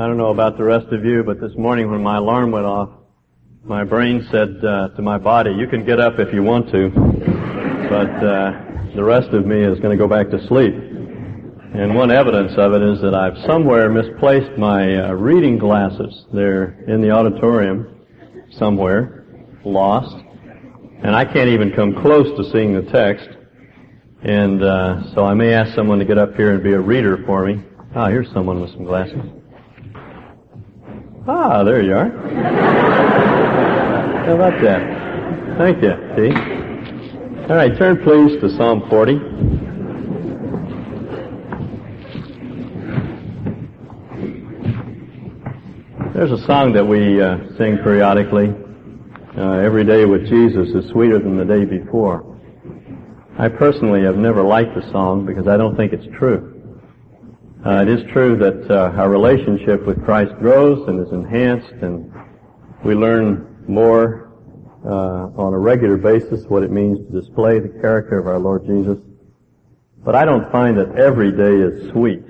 I don't know about the rest of you, but this morning when my alarm went off, my brain said uh, to my body, you can get up if you want to, but uh, the rest of me is going to go back to sleep. And one evidence of it is that I've somewhere misplaced my uh, reading glasses. They're in the auditorium somewhere, lost, and I can't even come close to seeing the text. And uh, so I may ask someone to get up here and be a reader for me. Ah, here's someone with some glasses. Ah, there you are. How about that? Thank you, T. All right, turn please to Psalm 40. There's a song that we uh, sing periodically. Uh, every day with Jesus is sweeter than the day before. I personally have never liked the song because I don't think it's true. Uh, it is true that uh, our relationship with Christ grows and is enhanced, and we learn more uh, on a regular basis what it means to display the character of our Lord Jesus. But I don't find that every day is sweet.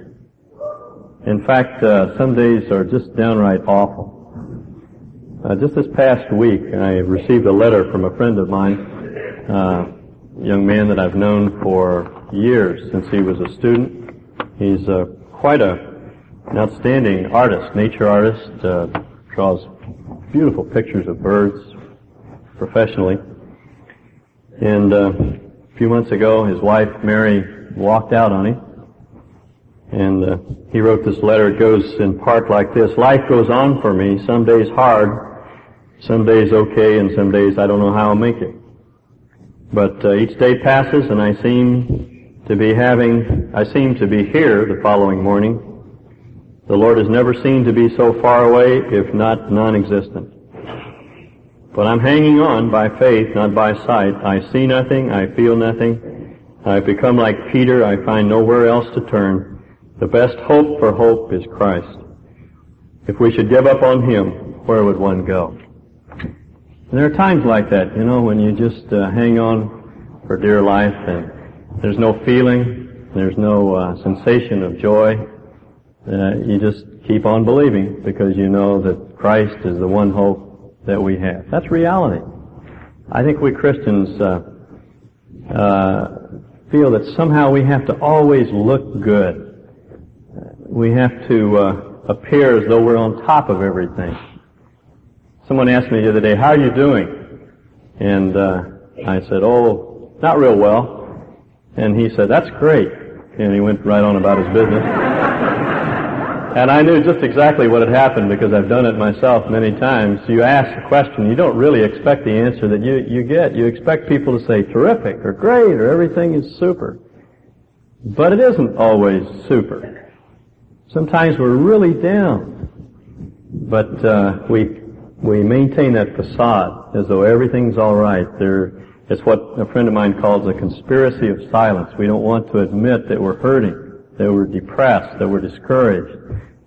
In fact, uh, some days are just downright awful. Uh, just this past week, I received a letter from a friend of mine, uh, young man that I've known for years since he was a student. He's uh, quite a, an outstanding artist, nature artist, uh, draws beautiful pictures of birds professionally. And uh, a few months ago, his wife Mary walked out on him, and uh, he wrote this letter. It goes in part like this: Life goes on for me. Some days hard, some days okay, and some days I don't know how I'll make it. But uh, each day passes and I seem to be having, I seem to be here the following morning. The Lord is never seen to be so far away, if not non-existent. But I'm hanging on by faith, not by sight. I see nothing, I feel nothing. I've become like Peter, I find nowhere else to turn. The best hope for hope is Christ. If we should give up on Him, where would one go? And there are times like that, you know, when you just uh, hang on for dear life and there's no feeling, there's no uh, sensation of joy. Uh, you just keep on believing because you know that Christ is the one hope that we have. That's reality. I think we Christians uh, uh, feel that somehow we have to always look good. We have to uh, appear as though we're on top of everything. Someone asked me the other day, how are you doing? And uh, I said, oh, not real well. And he said, that's great. And he went right on about his business. and I knew just exactly what had happened because I've done it myself many times. You ask a question, you don't really expect the answer that you, you get. You expect people to say terrific or great or everything is super. But it isn't always super. Sometimes we're really down. But uh, we we maintain that facade as though everything's all right. There, it's what a friend of mine calls a conspiracy of silence. We don't want to admit that we're hurting, that we're depressed, that we're discouraged,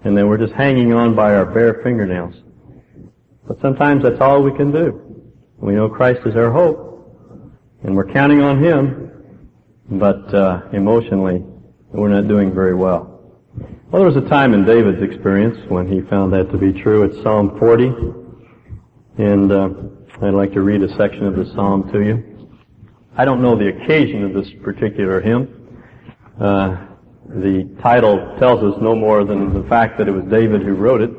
and that we're just hanging on by our bare fingernails. But sometimes that's all we can do. We know Christ is our hope, and we're counting on Him, but uh, emotionally, we're not doing very well. Well, there was a time in David's experience when he found that to be true. It's Psalm 40, and uh, I'd like to read a section of the psalm to you. I don't know the occasion of this particular hymn. Uh, the title tells us no more than the fact that it was David who wrote it.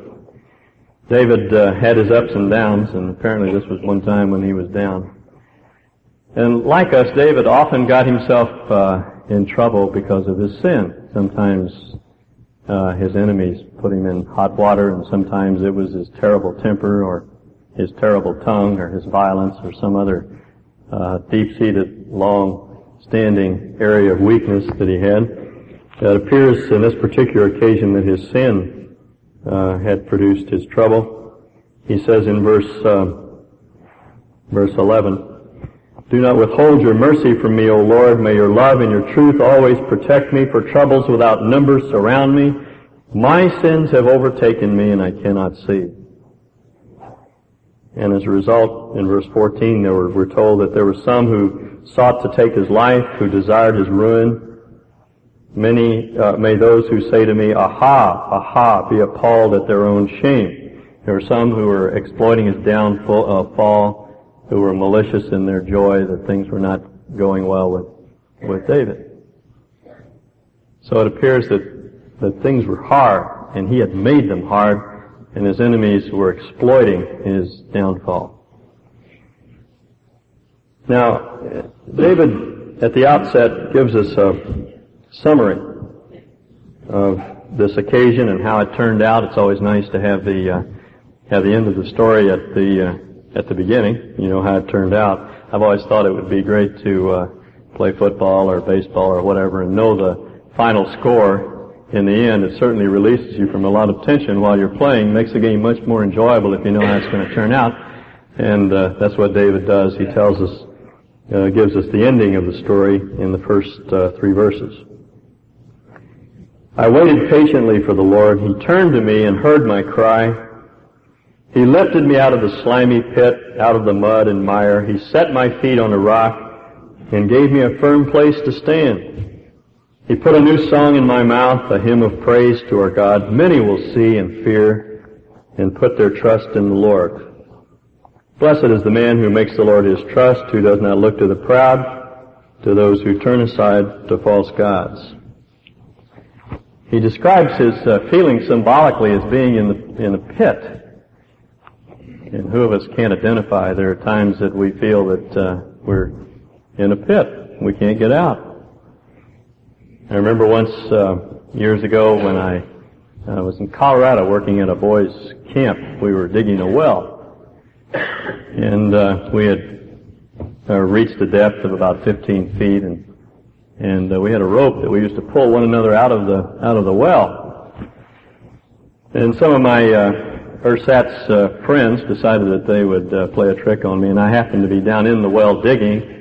David uh, had his ups and downs, and apparently this was one time when he was down. And like us, David often got himself uh, in trouble because of his sin. Sometimes uh, his enemies put him in hot water, and sometimes it was his terrible temper or his terrible tongue or his violence or some other uh, deep-seated, long-standing area of weakness that he had. It appears in this particular occasion that his sin uh, had produced his trouble. He says in verse uh, verse 11, "Do not withhold your mercy from me, O Lord. May your love and your truth always protect me, for troubles without number surround me. My sins have overtaken me, and I cannot see." And as a result, in verse 14, there were, we're told that there were some who sought to take his life, who desired his ruin. Many, uh, may those who say to me, aha, aha, be appalled at their own shame. There were some who were exploiting his downfall, uh, who were malicious in their joy that things were not going well with, with David. So it appears that, that things were hard, and he had made them hard, and his enemies were exploiting his downfall. Now, David, at the outset, gives us a summary of this occasion and how it turned out. It's always nice to have the uh, have the end of the story at the uh, at the beginning. You know how it turned out. I've always thought it would be great to uh, play football or baseball or whatever and know the final score in the end. It certainly releases you from a lot of tension while you're playing. Makes the game much more enjoyable if you know how it's going to turn out. And uh, that's what David does. He tells us, uh, gives us the ending of the story in the first uh, three verses. I waited patiently for the Lord. He turned to me and heard my cry. He lifted me out of the slimy pit, out of the mud and mire. He set my feet on a rock and gave me a firm place to stand. He put a new song in my mouth, a hymn of praise to our God. Many will see and fear and put their trust in the Lord. Blessed is the man who makes the Lord his trust, who does not look to the proud, to those who turn aside to false gods. He describes his uh, feeling symbolically as being in the, in a pit. And who of us can't identify? There are times that we feel that uh, we're in a pit. We can't get out. I remember once uh, years ago when I uh, was in Colorado working at a boys' camp. We were digging a well, and uh, we had uh, reached a depth of about 15 feet, and and uh, we had a rope that we used to pull one another out of the out of the well. And some of my uh, ersatz uh, friends decided that they would uh, play a trick on me, and I happened to be down in the well digging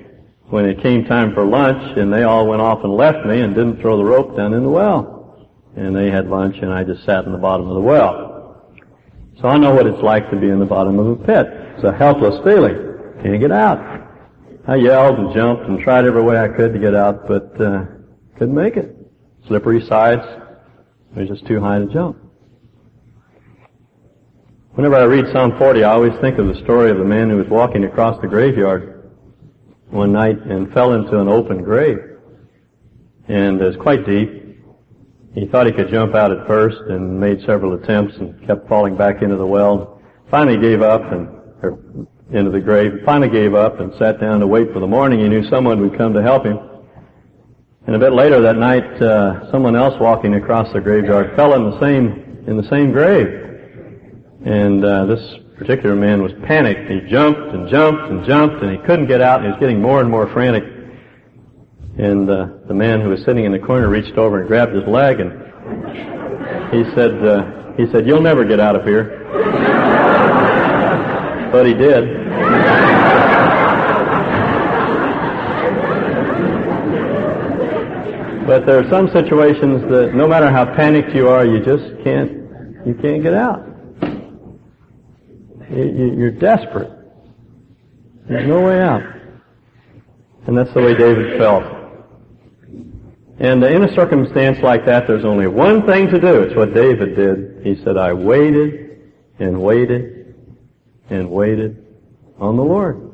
when it came time for lunch, and they all went off and left me and didn't throw the rope down in the well. And they had lunch, and I just sat in the bottom of the well. So I know what it's like to be in the bottom of a pit. It's a helpless feeling. Can't get out. I yelled and jumped and tried every way I could to get out, but uh, couldn't make it. Slippery sides. It was just too high to jump. Whenever I read Psalm 40, I always think of the story of the man who was walking across the graveyard one night and fell into an open grave. And it was quite deep. He thought he could jump out at first and made several attempts and kept falling back into the well. Finally gave up and into the grave. Finally gave up and sat down to wait for the morning. He knew someone would come to help him. And a bit later that night, uh, someone else walking across the graveyard fell in the same in the same grave. And uh, this particular man was panicked. He jumped and jumped and jumped, and he couldn't get out. And he was getting more and more frantic. And uh, the man who was sitting in the corner reached over and grabbed his leg, and he said, uh, "He said, you'll never get out of here." but he did. but there are some situations that no matter how panicked you are, you just can't, you can't get out. You're desperate. There's no way out. And that's the way David felt. And in a circumstance like that, there's only one thing to do. It's what David did. He said, I waited and waited and waited on the Lord.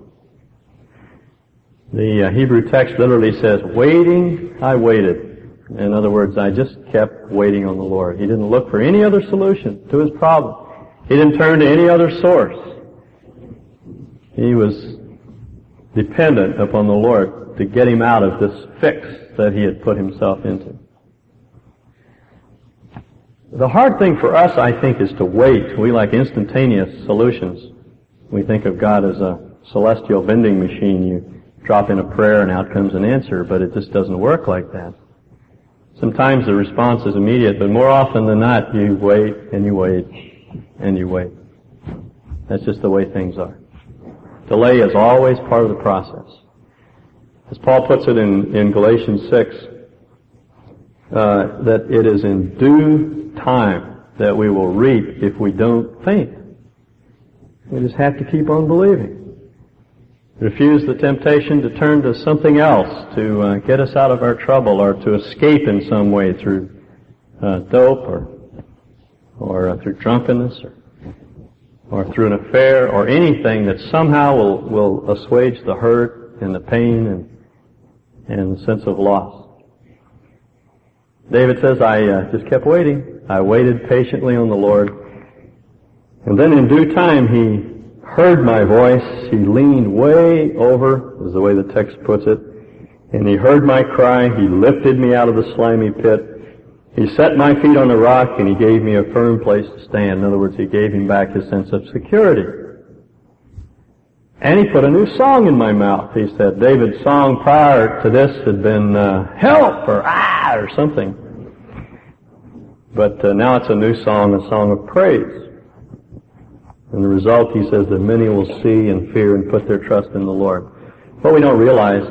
The uh, Hebrew text literally says, waiting, I waited. In other words, I just kept waiting on the Lord. He didn't look for any other solution to his problem. He didn't turn to any other source. He was dependent upon the Lord to get him out of this fix that he had put himself into. The hard thing for us, I think, is to wait. We like instantaneous solutions. We think of God as a celestial vending machine. You drop in a prayer and out comes an answer, but it just doesn't work like that. Sometimes the response is immediate, but more often than not, you wait and you wait and you wait. That's just the way things are. Delay is always part of the process. As Paul puts it in, in Galatians 6, uh, that it is in due time that we will reap if we don't faint. We just have to keep on believing. refuse the temptation to turn to something else to uh, get us out of our trouble or to escape in some way through uh, dope or or uh, through drunkenness or or through an affair or anything that somehow will will assuage the hurt and the pain and and the sense of loss. David says, I uh, just kept waiting. I waited patiently on the Lord. And then in due time he heard my voice. He leaned way over, is the way the text puts it, and he heard my cry. He lifted me out of the slimy pit. He set my feet on the rock and he gave me a firm place to stand. In other words, he gave him back his sense of security. And he put a new song in my mouth. He said, David's song prior to this had been uh, help or ah or something. But uh, now it's a new song, a song of praise. And the result, he says, that many will see and fear and put their trust in the Lord. What we don't realize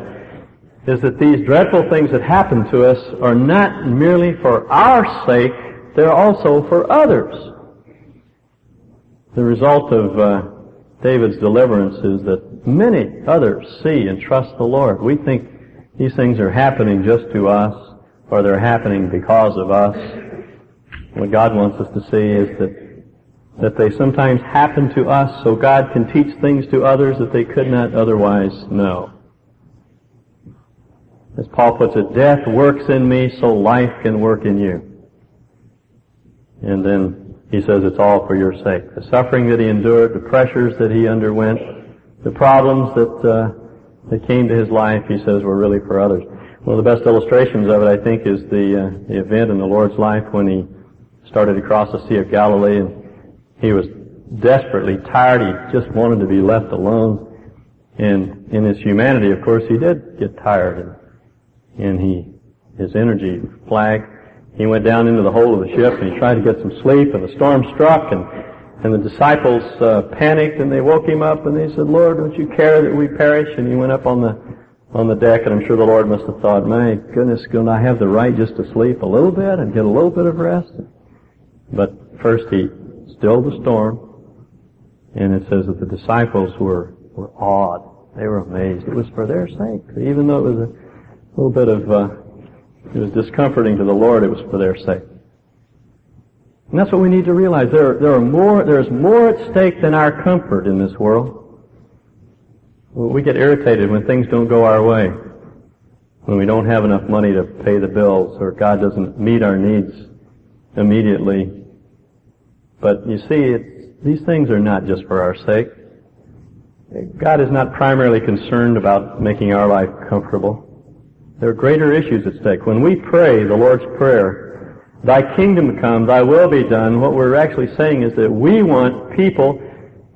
is that these dreadful things that happen to us are not merely for our sake, they're also for others. The result of uh, David's deliverance is that many others see and trust the Lord. We think these things are happening just to us, or they're happening because of us. What God wants us to see is that that they sometimes happen to us so God can teach things to others that they could not otherwise know. As Paul puts it, death works in me so life can work in you. And then he says it's all for your sake. The suffering that he endured, the pressures that he underwent, the problems that, uh, that came to his life, he says were really for others. One of the best illustrations of it, I think, is the, uh, the event in the Lord's life when he started across the Sea of Galilee and he was desperately tired. He just wanted to be left alone. And in his humanity, of course, he did get tired and, he, his energy flagged. He went down into the hold of the ship and he tried to get some sleep and the storm struck and, and the disciples uh, panicked and they woke him up and they said, Lord, don't you care that we perish? And he went up on the, on the deck and I'm sure the Lord must have thought, my goodness, don't I have the right just to sleep a little bit and get a little bit of rest? But first he stilled the storm, and it says that the disciples were, were awed. They were amazed. It was for their sake. Even though it was a little bit of, uh, it was discomforting to the Lord, it was for their sake. And that's what we need to realize. There, there are more, there's more at stake than our comfort in this world. We get irritated when things don't go our way. When we don't have enough money to pay the bills or God doesn't meet our needs immediately but you see, these things are not just for our sake. God is not primarily concerned about making our life comfortable. There are greater issues at stake. When we pray the Lord's Prayer, Thy kingdom come, Thy will be done, what we're actually saying is that we want people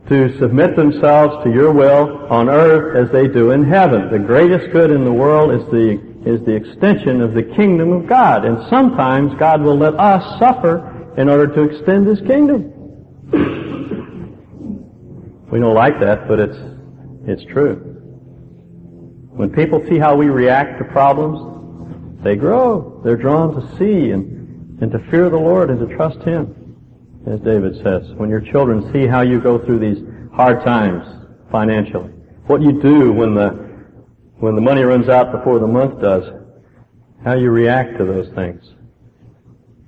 to submit themselves to Your will on earth as they do in heaven. The greatest good in the world is the, is the extension of the kingdom of God. And sometimes God will let us suffer in order to extend His kingdom. we don't like that, but it's, it's true. When people see how we react to problems, they grow. They're drawn to see and, and to fear the Lord and to trust Him. As David says, when your children see how you go through these hard times financially, what you do when the, when the money runs out before the month does, how you react to those things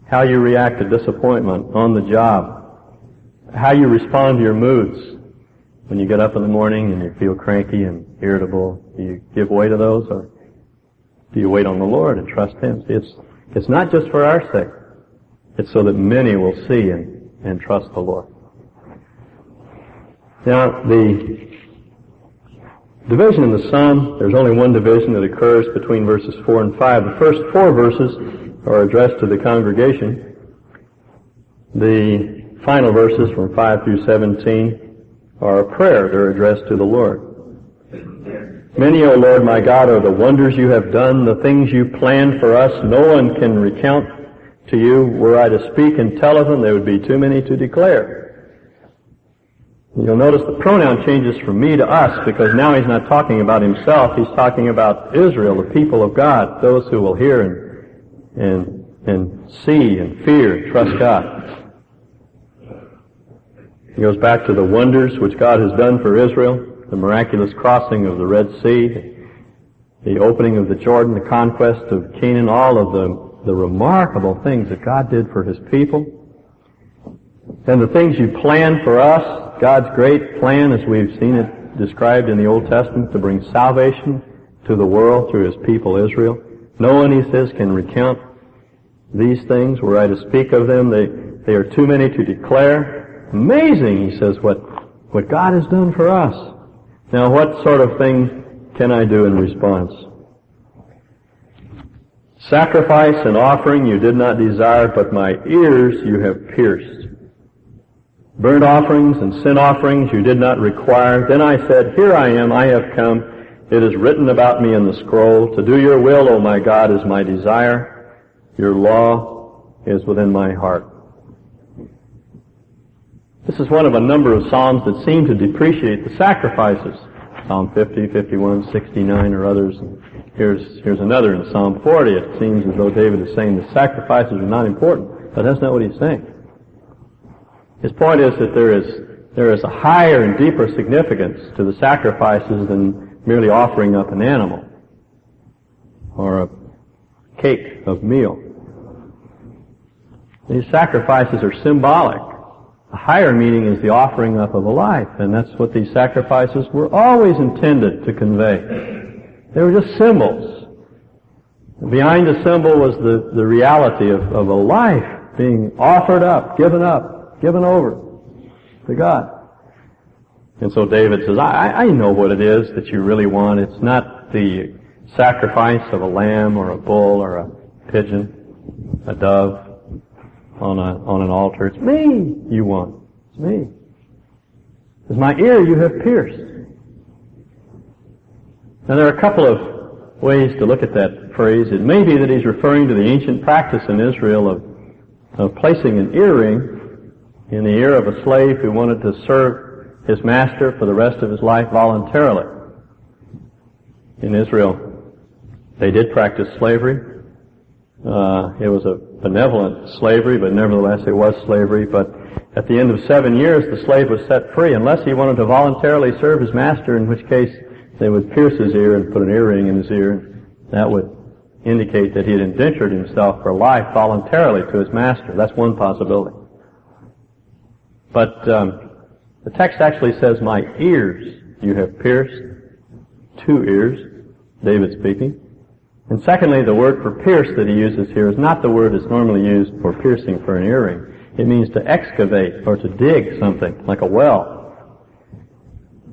how you react to disappointment on the job, how you respond to your moods. When you get up in the morning and you feel cranky and irritable, do you give way to those or do you wait on the Lord and trust Him? See, it's, it's not just for our sake. It's so that many will see and, and trust the Lord. Now, the division in the Psalm, there's only one division that occurs between verses 4 and 5. The first four verses are addressed to the congregation. The final verses from 5 through 17 are a prayer. They're addressed to the Lord. Many, O Lord my God, are the wonders you have done, the things you planned for us. No one can recount to you. Were I to speak and tell of them, there would be too many to declare. You'll notice the pronoun changes from me to us because now he's not talking about himself. He's talking about Israel, the people of God, those who will hear and and, and see and fear and trust God. He goes back to the wonders which God has done for Israel. The miraculous crossing of the Red Sea, the opening of the Jordan, the conquest of Canaan, all of the, the remarkable things that God did for His people. And the things you planned for us, God's great plan as we've seen it described in the Old Testament to bring salvation to the world through His people Israel. No one, He says, can recount these things were I to speak of them. They, they are too many to declare. Amazing, He says, what, what God has done for us. Now what sort of thing can I do in response? Sacrifice and offering you did not desire, but my ears you have pierced. Burnt offerings and sin offerings you did not require. Then I said, Here I am, I have come. It is written about me in the scroll. To do your will, O my God, is my desire. Your law is within my heart. This is one of a number of psalms that seem to depreciate the sacrifices. Psalm 50, 51, 69, or others. Here's, here's another in Psalm 40. It seems as though David is saying the sacrifices are not important, but that's not what he's saying. His point is that there is, there is a higher and deeper significance to the sacrifices than merely offering up an animal or a cake of meal. These sacrifices are symbolic. A higher meaning is the offering up of a life, and that's what these sacrifices were always intended to convey. They were just symbols. Behind the symbol was the, the reality of, of a life being offered up, given up, given over to God. And so David says, I, I know what it is that you really want. It's not the sacrifice of a lamb or a bull or a pigeon, a dove on a, on an altar. It's me you want. It's me. It's my ear you have pierced. Now there are a couple of ways to look at that phrase. It may be that he's referring to the ancient practice in Israel of, of placing an earring in the ear of a slave who wanted to serve his master for the rest of his life voluntarily. In Israel, they did practice slavery. Uh, it was a benevolent slavery, but nevertheless it was slavery. But at the end of seven years, the slave was set free, unless he wanted to voluntarily serve his master, in which case they would pierce his ear and put an earring in his ear. That would indicate that he had indentured himself for life voluntarily to his master. That's one possibility. But um, the text actually says, "My ears you have pierced." Two ears, David speaking. And secondly, the word for pierce that he uses here is not the word that's normally used for piercing for an earring. It means to excavate or to dig something, like a well.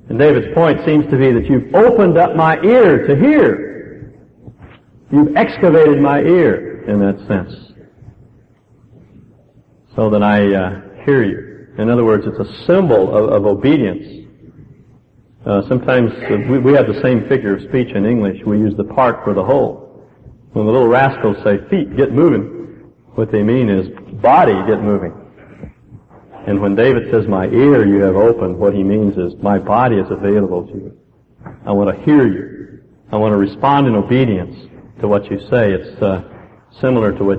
And David's point seems to be that you've opened up my ear to hear. You've excavated my ear in that sense. So that I uh, hear you. In other words, it's a symbol of, of obedience. Uh, sometimes we, we have the same figure of speech in English. We use the part for the whole. When the little rascals say, feet, get moving, what they mean is, body, get moving. And when David says, my ear you have opened, what he means is, my body is available to you. I want to hear you. I want to respond in obedience to what you say. It's uh, similar to what,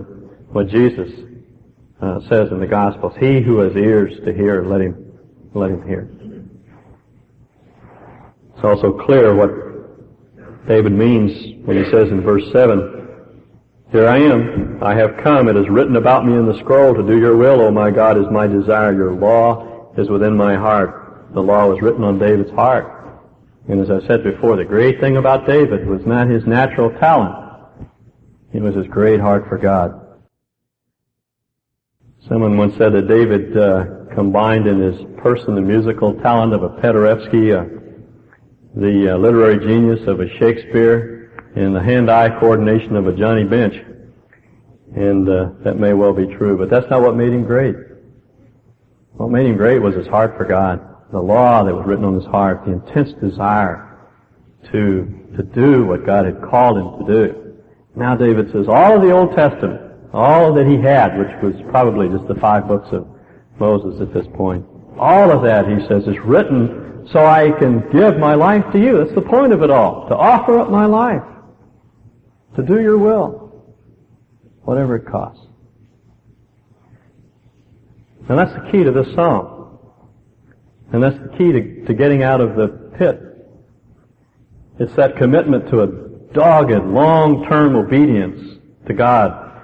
what Jesus uh, says in the Gospels. He who has ears to hear, let him, let him hear. It's also clear what David means when he says in verse 7, Here I am, I have come, it is written about me in the scroll, to do your will, O my God, is my desire. Your law is within my heart. The law was written on David's heart. And as I said before, the great thing about David was not his natural talent. It was his great heart for God. Someone once said that David uh, combined in his person the musical talent of a Paderewski, a the uh, literary genius of a Shakespeare and the hand-eye coordination of a Johnny Bench. And uh, that may well be true, but that's not what made him great. What made him great was his heart for God, the law that was written on his heart, the intense desire to to do what God had called him to do. Now David says all of the Old Testament, all that he had, which was probably just the five books of Moses at this point, all of that, he says, is written so I can give my life to you. That's the point of it all. To offer up my life. To do your will. Whatever it costs. And that's the key to this psalm. And that's the key to, to getting out of the pit It's that commitment to a dogged, long-term obedience to God,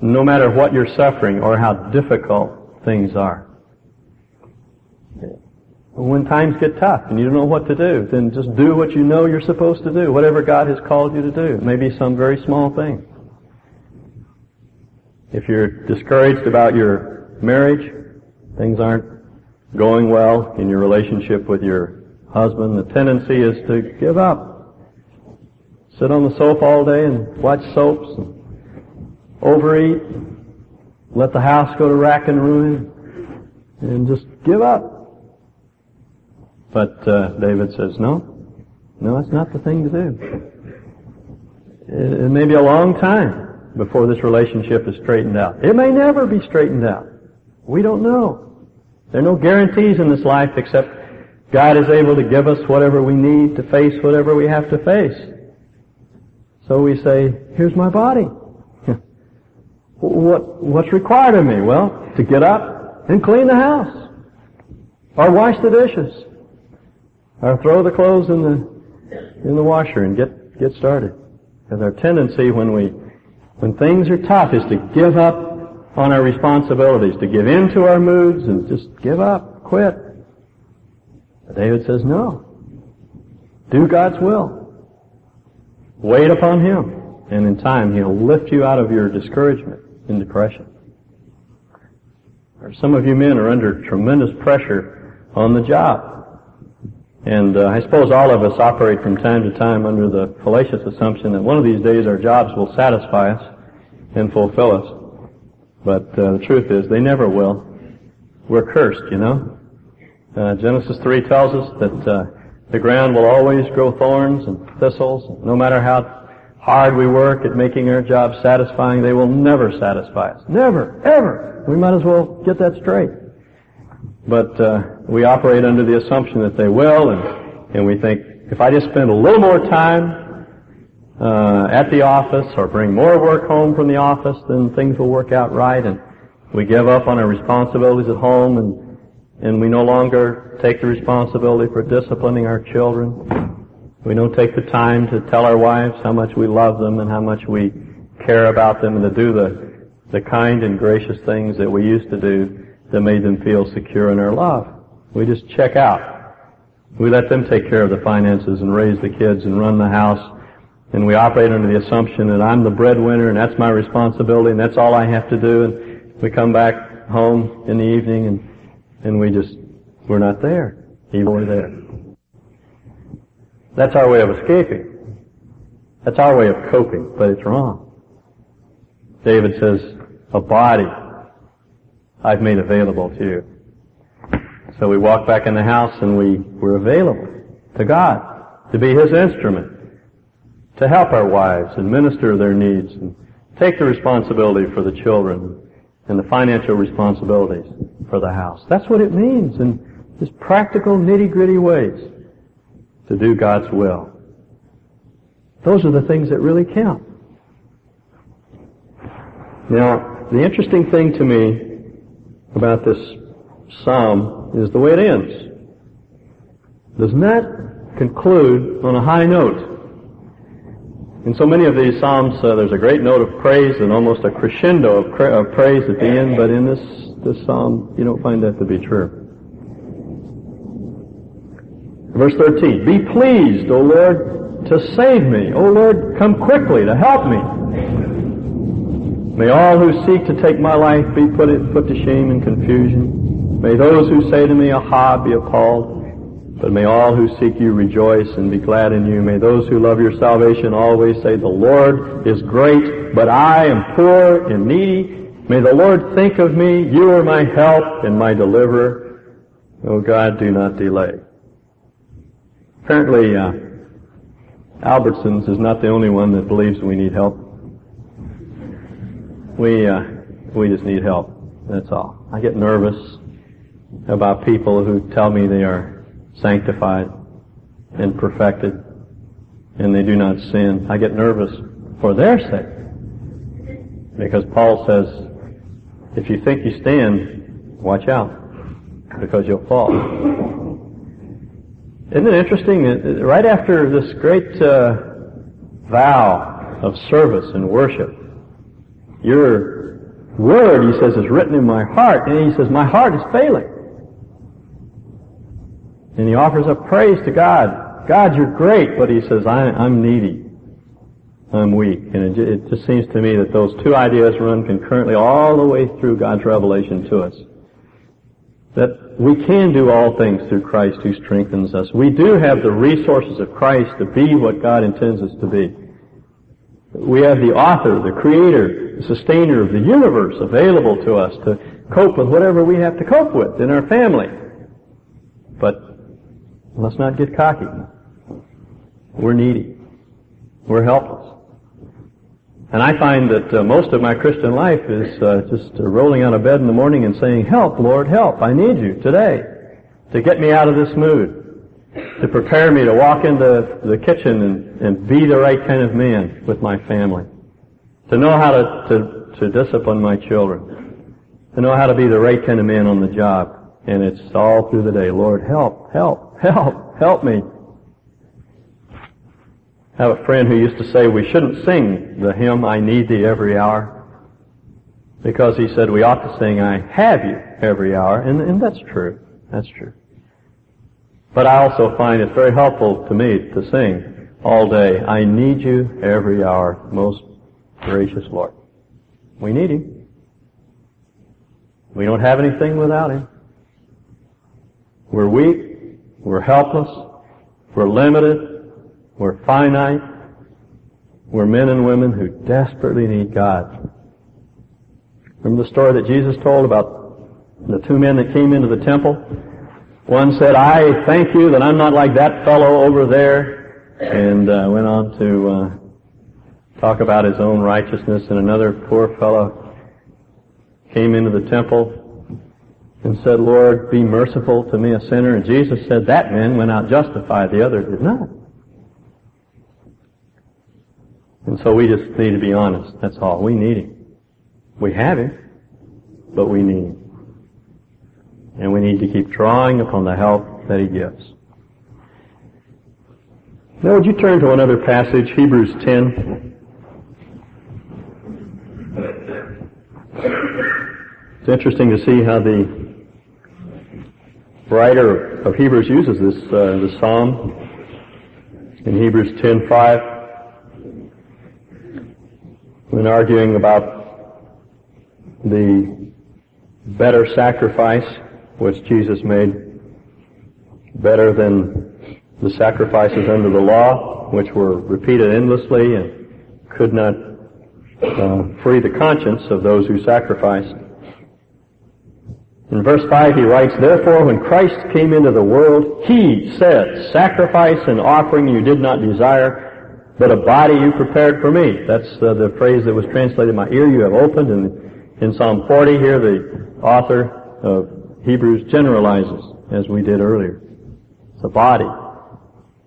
no matter what you're suffering or how difficult things are. When times get tough and you don't know what to do, then just do what you know you're supposed to do, whatever God has called you to do. Maybe some very small thing. If you're discouraged about your marriage, things aren't going well in your relationship with your husband, the tendency is to give up. Sit on the sofa all day and watch soaps and overeat, let the house go to rack and ruin, and just give up. But uh, David says, no, no, that's not the thing to do. It, it may be a long time before this relationship is straightened out. It may never be straightened out. We don't know. There are no guarantees in this life except God is able to give us whatever we need to face whatever we have to face. So we say, here's my body. what, what's required of me? Well, to get up and clean the house. Or wash the dishes. Or throw the clothes in the, in the washer and get, get started. Because our tendency when we, when things are tough is to give up on our responsibilities, to give in to our moods and just give up, quit. But David says no. Do God's will. Wait upon Him. And in time, He'll lift you out of your discouragement and depression. Or some of you men are under tremendous pressure on the job. And uh, I suppose all of us operate from time to time under the fallacious assumption that one of these days our jobs will satisfy us and fulfill us. But uh, the truth is, they never will. We're cursed, you know. Uh, Genesis 3 tells us that uh, the ground will always grow thorns and thistles. No matter how hard we work at making our jobs satisfying, they will never satisfy us. Never, ever. We might as well get that straight. But uh, we operate under the assumption that they will, and, and we think, if I just spend a little more time uh, at the office or bring more work home from the office, then things will work out right, and we give up on our responsibilities at home, and, and we no longer take the responsibility for disciplining our children. We don't take the time to tell our wives how much we love them and how much we care about them and to do the, the kind and gracious things that we used to do that made them feel secure in our love. We just check out. We let them take care of the finances and raise the kids and run the house. And we operate under the assumption that I'm the breadwinner and that's my responsibility and that's all I have to do. And we come back home in the evening and, and we just, we're not there. We're there. That's our way of escaping. That's our way of coping, but it's wrong. David says, a body I've made available to you. So we walk back in the house and we were available to God to be His instrument, to help our wives and minister their needs and take the responsibility for the children and the financial responsibilities for the house. That's what it means in just practical nitty gritty ways to do God's will. Those are the things that really count. Now, the interesting thing to me about this psalm is the way it ends. Does not conclude on a high note. In so many of these psalms, uh, there's a great note of praise and almost a crescendo of, cra- of praise at the end, but in this, this psalm, you don't find that to be true. Verse 13, Be pleased, O Lord, to save me. O Lord, come quickly to help me. May all who seek to take my life be put, put to shame and confusion. May those who say to me, Aha, be appalled. But may all who seek you rejoice and be glad in you. May those who love your salvation always say, The Lord is great, but I am poor and needy. May the Lord think of me. You are my help and my deliverer. Oh God, do not delay. Apparently, uh, Albertsons is not the only one that believes we need help. We, uh, we just need help. That's all. I get nervous about people who tell me they are sanctified and perfected and they do not sin. I get nervous for their sake. Because Paul says, if you think you stand, watch out, because you'll fall. Isn't it interesting? Right after this great uh, vow of service and worship, your word, he says, is written in my heart. And he says, my heart is failing. And he offers up praise to God. God, you're great, but he says, I, I'm needy. I'm weak. And it, it just seems to me that those two ideas run concurrently all the way through God's revelation to us. That we can do all things through Christ who strengthens us. We do have the resources of Christ to be what God intends us to be. We have the author, the creator, sustainer of the universe available to us to cope with whatever we have to cope with in our family. But let's not get cocky. We're needy. We're helpless. And I find that uh, most of my Christian life is uh, just uh, rolling out of bed in the morning and saying, help, Lord, help. I need you today to get me out of this mood, to prepare me to walk into the kitchen and, and be the right kind of man with my family, to know how to, to, to discipline my children, to know how to be the right kind of man on the job. And it's all through the day. Lord, help, help, help, help me. I have a friend who used to say we shouldn't sing the hymn, I need thee every hour. Because he said we ought to sing, I have you every hour. And, and that's true. That's true. But I also find it's very helpful to me to sing all day, I need you every hour, most gracious Lord. We need Him. We don't have anything without Him. We're weak. We're helpless. We're limited. We're finite. We're men and women who desperately need God. Remember the story that Jesus told about the two men that came into the temple? One said, I thank you that I'm not like that fellow over there, and uh, went on to uh, talk about his own righteousness, and another poor fellow came into the temple and said, Lord, be merciful to me, a sinner. And Jesus said, that man went out justified, the other did not. And so we just need to be honest. That's all. We need Him. We have Him, but we need Him. And we need to keep drawing upon the help that He gives. Now would you turn to another passage, Hebrews 10. It's interesting to see how the writer of Hebrews uses this, uh, the Psalm in Hebrews 10:5 when arguing about the better sacrifice which Jesus made, better than the sacrifices under the law, which were repeated endlessly and could not uh, free the conscience of those who sacrifice. In verse 5 he writes, Therefore when Christ came into the world, he said, Sacrifice and offering you did not desire, but a body you prepared for me. That's uh, the phrase that was translated, my ear you have opened. And in Psalm 40 here, the author of Hebrews generalizes, as we did earlier. It's a body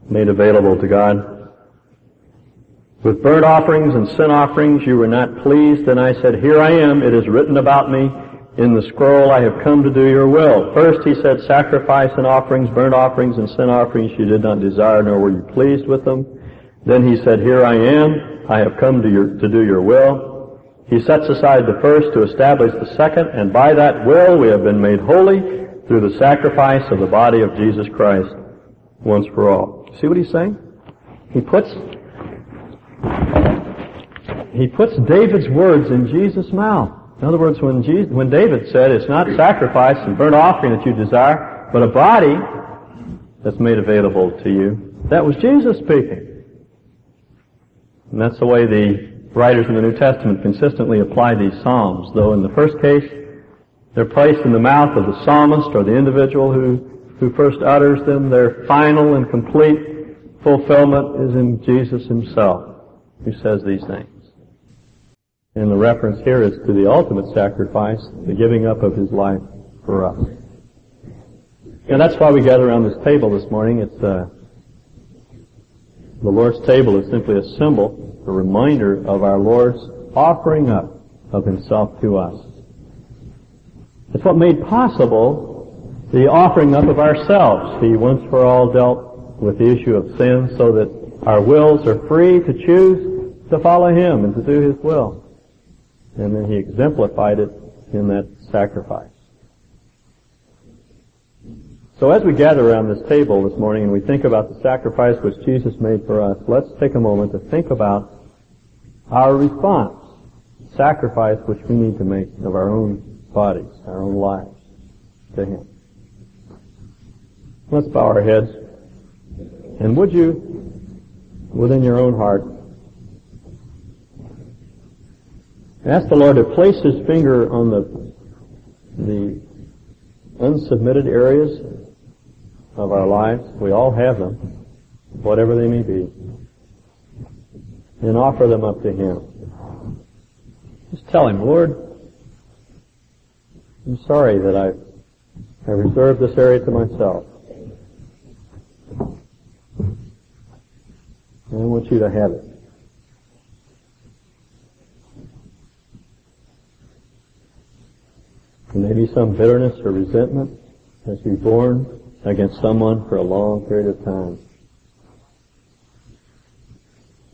made available to God. With burnt offerings and sin offerings you were not pleased, and I said, Here I am, it is written about me. In the scroll I have come to do your will. First he said, Sacrifice and offerings, burnt offerings and sin offerings you did not desire, nor were you pleased with them. Then he said, Here I am. I have come to, your, to do your will. He sets aside the first to establish the second, and by that will we have been made holy through the sacrifice of the body of Jesus Christ once for all. See what he's saying? He puts he puts David's words in Jesus' mouth. In other words, when, Jesus, when David said, it's not sacrifice and burnt offering that you desire, but a body that's made available to you, that was Jesus speaking. And that's the way the writers in the New Testament consistently apply these psalms, though in the first case, they're placed in the mouth of the psalmist or the individual who, who first utters them. Their final and complete fulfillment is in Jesus himself, who says these things. And the reference here is to the ultimate sacrifice, the giving up of his life for us. And that's why we gather around this table this morning. It's uh, the Lord's table is simply a symbol, a reminder of our Lord's offering up of Himself to us. It's what made possible the offering up of ourselves. He once for all dealt with the issue of sin so that our wills are free to choose to follow Him and to do His will. And then He exemplified it in that sacrifice. So as we gather around this table this morning and we think about the sacrifice which Jesus made for us, let's take a moment to think about our response, sacrifice which we need to make of our own bodies, our own lives to Him. Let's bow our heads. And would you, within your own heart, ask the Lord to place His finger on the, the unsubmitted areas of our lives. We all have them, whatever they may be. And offer them up to Him. Just tell Him, Lord, I'm sorry that I've, I reserved this area to myself. I want you to have it. And maybe some bitterness or resentment that's been borne against someone for a long period of time.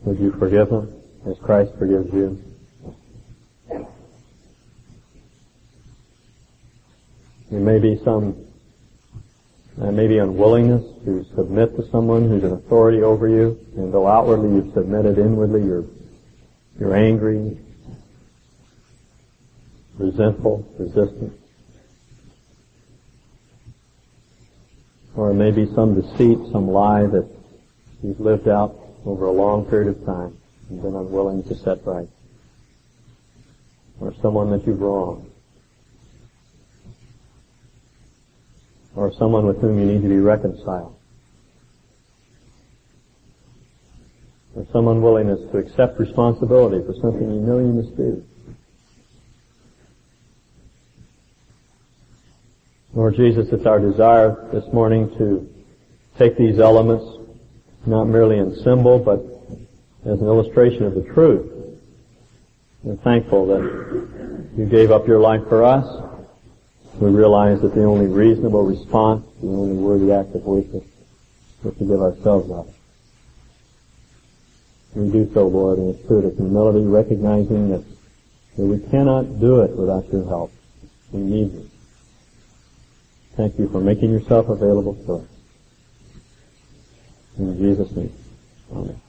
Would you forgive them as Christ forgives you? There may be some, uh, maybe unwillingness to submit to someone who's an authority over you, and though outwardly you've submitted, inwardly you're, you're angry, resentful, resistant. Or maybe some deceit, some lie that you've lived out over a long period of time and been unwilling to set right. Or someone that you've wronged. Or someone with whom you need to be reconciled. Or some unwillingness to accept responsibility for something you know you must do. Lord Jesus, it's our desire this morning to take these elements not merely in symbol, but as an illustration of the truth. We're thankful that you gave up your life for us. We realize that the only reasonable response, the only worthy act of worship, is to give ourselves up. We do so, Lord, in a spirit of humility, recognizing that, that we cannot do it without your help. We need you. Thank you for making yourself available to us. In Jesus' name. Amen.